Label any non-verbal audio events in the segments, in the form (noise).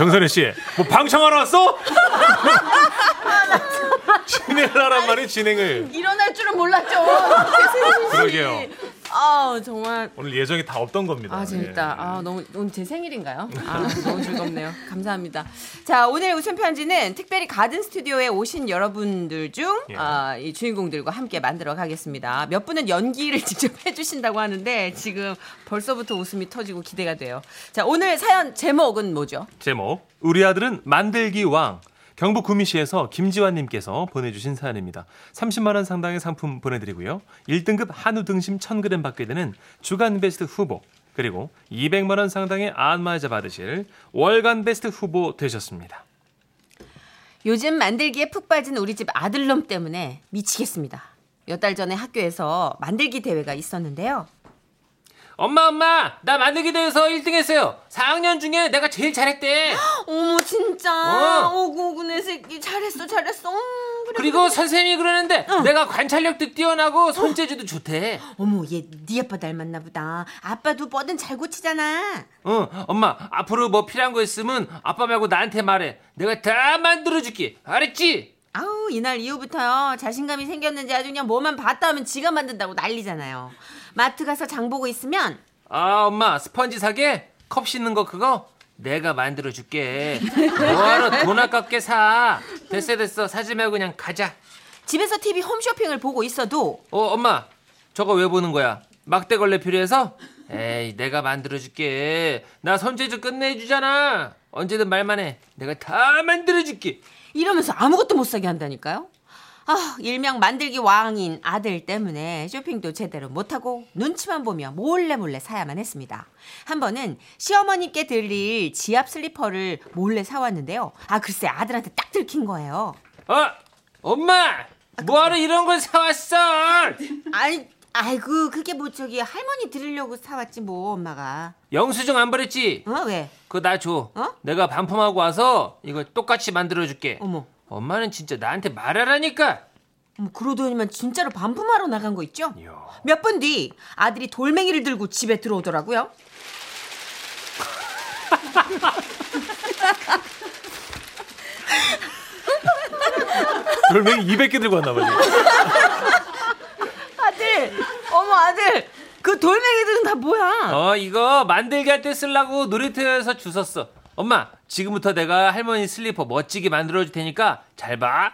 정선혜 씨, 뭐 방청하러 왔어? (laughs) 진행을 하란 말이 진행을. 일어날 줄은 몰랐죠. 그러게요. 아 정말 오늘 예정이 다 없던 겁니다. 아 재밌다. 예. 아 너무 오늘 제 생일인가요? 아 너무 즐겁네요. 감사합니다. 자 오늘 웃음 편지는 특별히 가든 스튜디오에 오신 여러분들 중 예. 아, 이 주인공들과 함께 만들어 가겠습니다. 몇 분은 연기를 (laughs) 직접 해주신다고 하는데 지금 벌써부터 웃음이 터지고 기대가 돼요. 자 오늘 사연 제목은 뭐죠? 제목 우리 아들은 만들기 왕 경북 구미시에서 김지환님께서 보내주신 사연입니다. 30만 원 상당의 상품 보내드리고요. 1등급 한우 등심 1,000g 받게 되는 주간 베스트 후보 그리고 200만 원 상당의 안마자 받으실 월간 베스트 후보 되셨습니다. 요즘 만들기에 푹 빠진 우리 집 아들놈 때문에 미치겠습니다. 몇 달 전에 학교에서 만들기 대회가 있었는데요. 엄마 엄마 나 만들기 대회에서 1등 했어요. 4학년 중에 내가 제일 잘했대. (gasps) 어머 진짜? 어. 오구오구 내 새끼. 잘했어 잘했어. 음, 그래, 그리고 선생님이 그러는데 내가 관찰력도 뛰어나고 손재주도 좋대. 어머 얘 네 아빠 닮았나 보다. 아빠도 뭐든 잘 고치잖아. 어 엄마 앞으로 뭐 필요한 거 있으면 아빠 말고 나한테 말해. 내가 다 만들어줄게. 알았지? 아우 이날 이후부터요. 자신감이 생겼는지 아주 그냥 뭐만 봤다 하면 지가 만든다고 난리잖아요 마트 가서 장 보고 있으면 아 엄마 스펀지 사게? 컵 씻는 거 그거? 내가 만들어 줄게. 뭐하러 돈 아깝게 사? 됐어 됐어. 사지 말고 그냥 가자. 집에서 TV 홈쇼핑을 보고 있어도 어 엄마 저거 왜 보는 거야? 막대걸레 필요해서? 에이 내가 만들어 줄게. 나 손재주 끝내주잖아. 언제든 말만 해. 내가 다 만들어 줄게. 이러면서 아무것도 못 사게 한다니까요 아 일명 만들기 왕인 아들 때문에 쇼핑도 제대로 못하고 눈치만 보며 몰래 몰래 사야만 했습니다. 한 번은 시어머니께 드릴 지압 슬리퍼를 몰래 사왔는데요. 아 글쎄 아들한테 딱 들킨 거예요. 어 엄마! 뭐하러 이런 걸 사왔어? 아이, 아이고 그게 뭐 저기 할머니 드리려고 사왔지 뭐 엄마가. 영수증 안 버렸지? 어 왜? 그거 나 줘. 어? 내가 반품하고 와서 이거 똑같이 만들어줄게. 어머, 엄마는 진짜 나한테 말하라니까 어머 그러더니만 진짜로 반품하러 나간 거 있죠? 몇 분 뒤 아들이 돌멩이를 들고 집에 들어오더라고요. 돌멩이 200개 들고 왔나 봐요. 아들, 어머 아들, 그 돌멩이들은 다 뭐야? 어 이거 만들기 할 때 쓰려고 놀이터에서 주웠어 엄마 지금부터 내가 할머니 슬리퍼 멋지게 만들어줄 테니까 잘 봐.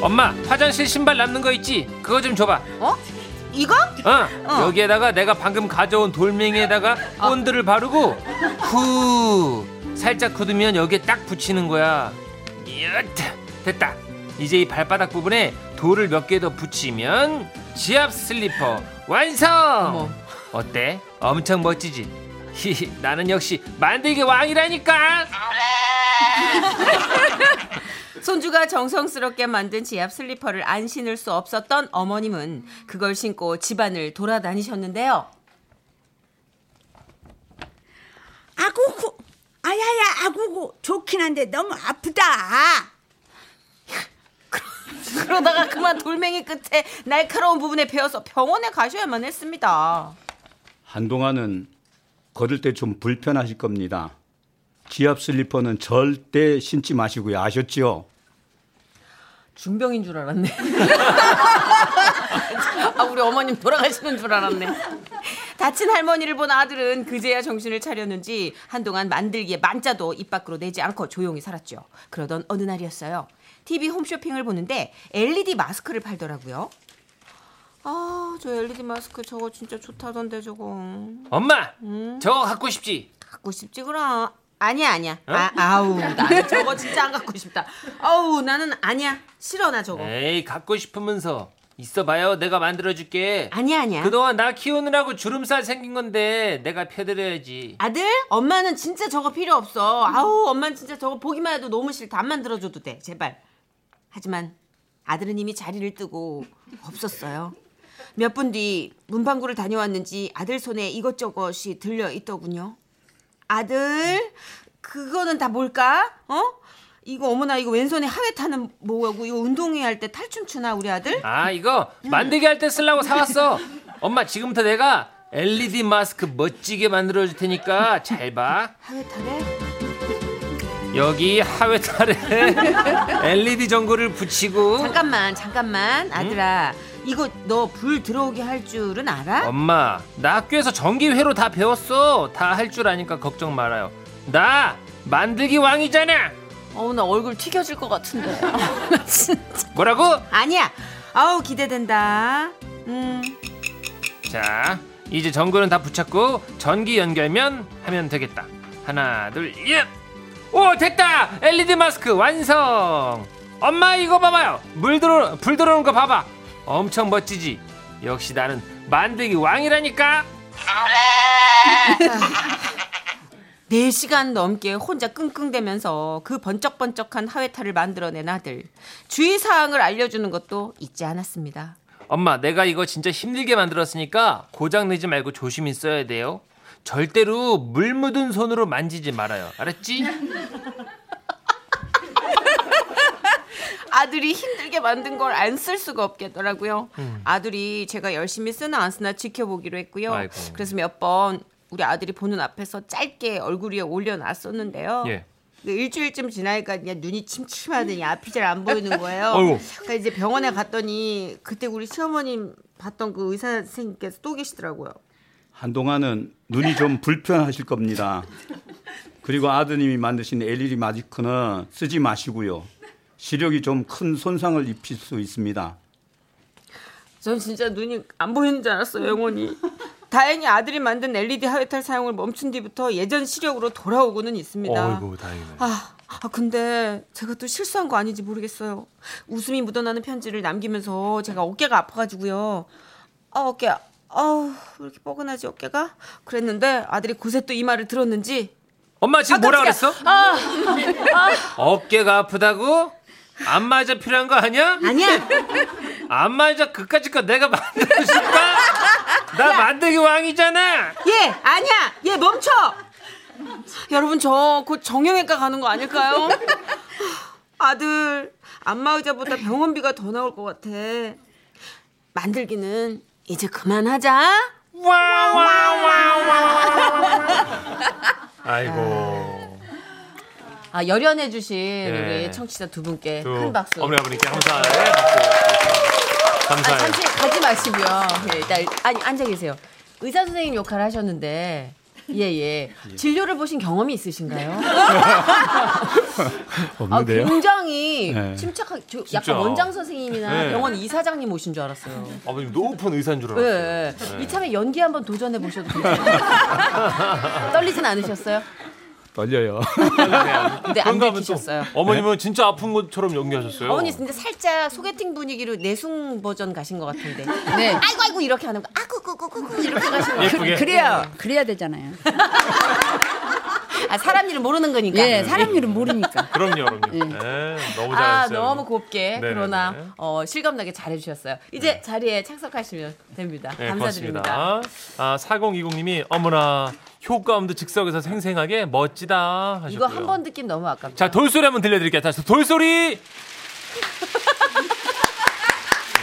엄마 화장실 신발 남는 거 있지? 그거 좀 줘봐. 어? 이거? 어, 여기에다가 내가 방금 가져온 돌멩이에다가 본드를 바르고 후 살짝 굳으면 여기에 딱 붙이는 거야. 됐다. 이제 이 발바닥 부분에 돌을 몇 개 더 붙이면 지압 슬리퍼 완성! 어머. 어때? 엄청 멋지지 히히 나는 역시 만들기 왕이라니까 (laughs) 손주가 정성스럽게 만든 지압 슬리퍼를 안 신을 수 없었던 어머님은 그걸 신고 집안을 돌아다니셨는데요. 아구구 아야야 아구구 좋긴 한데 너무 아프다 그러다가 그만 돌멩이 끝에 날카로운 부분에 베어서 병원에 가셔야만 했습니다. 한동안은 걸을 때 좀 불편하실 겁니다. 지압 슬리퍼는 절대 신지 마시고요. 아셨지요? 중병인 줄 알았네. (laughs) 아, 우리 어머님 돌아가시는 줄 알았네. 다친 할머니를 본 아들은 그제야 정신을 차렸는지 한동안 만들기에 만자도 입 밖으로 내지 않고 조용히 살았죠. 그러던 어느 날이었어요. TV 홈쇼핑을 보는데 LED 마스크를 팔더라고요. 아, 저 LED 마스크 저거 진짜 좋다던데 저거. 엄마 저거 갖고 싶지 갖고 싶지 그럼. 아니야 아니야. 아, 아우 (laughs) 나는 저거 진짜 안 갖고 싶다. 아우 나는 아니야. 싫어 나 저거. 에이 갖고 싶으면서 있어봐요 내가 만들어줄게 아니야 아니야. 그동안 나 키우느라고 주름살 생긴 건데 내가 펴드려야지. 아들, 엄마는 진짜 저거 필요 없어. 아우, 엄마는 진짜 저거 보기만 해도 너무 싫다. 안 만들어줘도 돼, 제발. 하지만 아들은 이미 자리를 뜨고 없었어요. 몇 분 뒤 문방구를 다녀왔는지 아들 손에 이것저것이 들려 있더군요. 아들, 그거는 다 뭘까? 어? 이거 어머나 이거 왼손에 하회 타는 뭐고 이거 운동회 할 때 탈춤 추나 우리 아들? 아 이거 만들기 할 때 쓰려고 사왔어. 엄마 지금부터 내가 LED 마스크 멋지게 만들어 줄 테니까 잘 봐. 하회탈에 여기 하회탈에 LED (laughs) 전구를 붙이고 잠깐만 잠깐만 아들아. 이거 너 불 들어오게 할 줄은 알아? 엄마 나 학교에서 전기회로 다 배웠어. 다 할 줄 아니까 걱정 말아요. 나 만들기 왕이잖아. 어우 나 얼굴 튀겨질 것 같은데. 나 (laughs) 진짜 뭐라고? 아니야. 아우 기대된다. 음. 자 이제 전구는 다 붙였고 전기 연결면 하면 되겠다. 하나 둘 예 오 됐다! LED 마스크 완성! 엄마 이거 봐봐요. 물 들어 불 들어오는 거 봐봐. 엄청 멋지지? 역시 나는 만들기 왕이라니까. (laughs) 4시간 넘게 혼자 끙끙대면서 그 번쩍번쩍한 하회탈을 만들어낸 아들. 주의사항을 알려주는 것도 잊지 않았습니다. 엄마 내가 이거 진짜 힘들게 만들었으니까 고장 내지 말고 조심히 써야 돼요 절대로 물 묻은 손으로 만지지 말아요 알았지? 아들이 힘들게 만든 걸 안 쓸 수가 없겠더라고요. 아들이 제가 열심히 쓰나 안 쓰나 지켜보기로 했고요. 아이고. 그래서 몇 번 우리 아들이 보는 앞에서 짧게 얼굴 위에 올려놨었는데요. 예. 그 일주일쯤 지나니까 그냥 눈이 침침하더니 앞이 잘 안 보이는 거예요. (laughs) 그러니까 이제 병원에 갔더니 그때 우리 시어머님 봤던 그 의사 선생님께서 또 계시더라고요. 한동안은 눈이 좀 불편하실 겁니다. 그리고 아드님이 만드신 LED 마지크는 쓰지 마시고요. 시력이 좀 큰 손상을 입힐 수 있습니다. 전 진짜 눈이 안 보이는 줄 알았어요, 영원히. 다행히 아들이 만든 LED 하회탈 사용을 멈춘 뒤부터 예전 시력으로 돌아오고는 있습니다. 어이구 다행이네. 아, 아, 근데 제가 또 실수한 거 아닌지 모르겠어요. 웃음이 묻어나는 편지를 남기면서 제가 어깨가 아파가지고요. 아, 어깨, 아우, 왜 이렇게 뻐근하지, 어깨가? 그랬는데 아들이 그새 또 이 말을 들었는지. 엄마 지금 뭐라 그랬어? 아, 어깨가 아프다고? 안 맞아 필요한 거 아니야? 아니야! 안 맞아 그까짓 거 내가 만들어줄까? 나 만들기 왕이잖아 얘, 아니야! 얘 멈춰! 여러분, 저 곧 정형외과 가는 거 아닐까요? 아들, 안마의자보다 병원비가 더 나올 것 같아. 만들기는 이제 그만하자. (laughs) 아이고. 아, 열연해 주신 예. 우리 청취자 두 분께 또큰 박수. 어머니 아버님께 감사해. 박수. 아, 감사해요. 잠시 가지 마시고요. 예, 일단, 아니, 앉아 계세요. 의사 선생님 역할을 하셨는데, 예, 예. 진료를 보신 경험이 있으신가요? (laughs) 아, 없는데요? 굉장히 네. 침착하게, 저 진짜. 약간 원장 선생님이나 네. 병원 이사장님 오신 줄 알았어요. 아버님 높은 의사인 줄 예, 알았어요. 예. 이참에 연기 한번 도전해 보셔도 (laughs) 괜찮아요. 떨리진 않으셨어요? 떨려요. (laughs) 근데 안 들키셨어요. 어머님은 진짜 아픈 것처럼 연기하셨어요. 어머니 근데 살짝 소개팅 분위기로 내숭 버전 가신 것 같은데. 네. 아이고 아이고 이렇게 하는 거. 아구 구구구구 이렇게 가시는 거. 예쁘게. 그래야 그래야 되잖아요. 아 사람 일을 모르는 거니까. 예, 사람 일은 모르니까. (laughs) 그럼요, 그럼요. 네, 너무 아 잘했어요. 너무 곱게 네네네. 그러나 어, 실감나게 잘해주셨어요. 이제 자리에 착석하시면 됩니다. 네, 감사드립니다. 고맙습니다. 아, 4020님이 어머나 효과음도 즉석에서 생생하게 멋지다 하셨고요. 이거 한 번 듣긴 너무 아깝다. 자, 돌소리 한번 들려드릴게요. 다시 돌소리.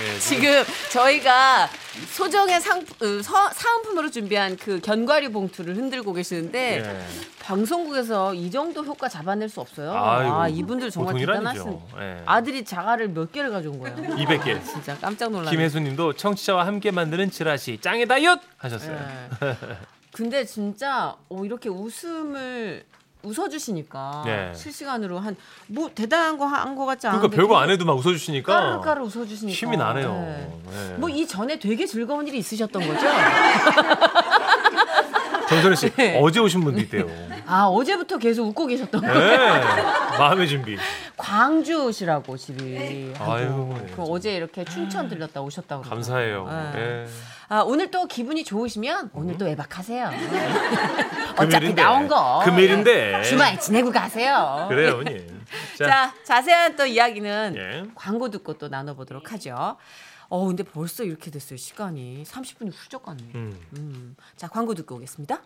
네, 지금 저희가 소정의 상, 어, 서- 사은품으로 준비한 그 견과류 봉투를 흔들고 계시는데 예. 방송국에서 이 정도 효과 잡아낼 수 없어요. 아이고, 아 이분들 정말 대단하신. 예. 아들이 자가를 몇 개를 가져온 거예요. 200개. 진짜 깜짝 놀랐네. 김혜수님도 청취자와 함께 만드는 지라시 짱이다 윷 하셨어요. 예. 근데 진짜 어, 이렇게 웃음을 웃어주시니까 네. 실시간으로 한 뭐 대단한 거 한 거 같지 않은데 그러니까 별거 안 해도 막 웃어주시니까 까르르까르 웃어주시니까 힘이 나네요. 네. 네. 뭐 이 전에 되게 즐거운 일이 있으셨던 거죠? (laughs) 전선희 씨 네. 어제 오신 분도 있대요. 아 어제부터 계속 웃고 계셨던 네. 거예요. 마음의 준비. 광주시라고 집이. 아유. 그 어제 이렇게 춘천 들렸다 오셨다고. 감사해요. 네. 예. 아 오늘 또 기분이 좋으시면 오늘 또 외박하세요. (laughs) 어차피 금일인데. 나온 거. 금일인데. 주말 지내고 가세요. 그래요, 어머님. 자, (laughs) 자, 자세한 또 이야기는 예. 광고 듣고 또 나눠보도록 하죠. 어, 근데 벌써 이렇게 됐어요. 시간이 30분이 훌쩍 갔네. 음. 음. 자, 광고 듣고 오겠습니다.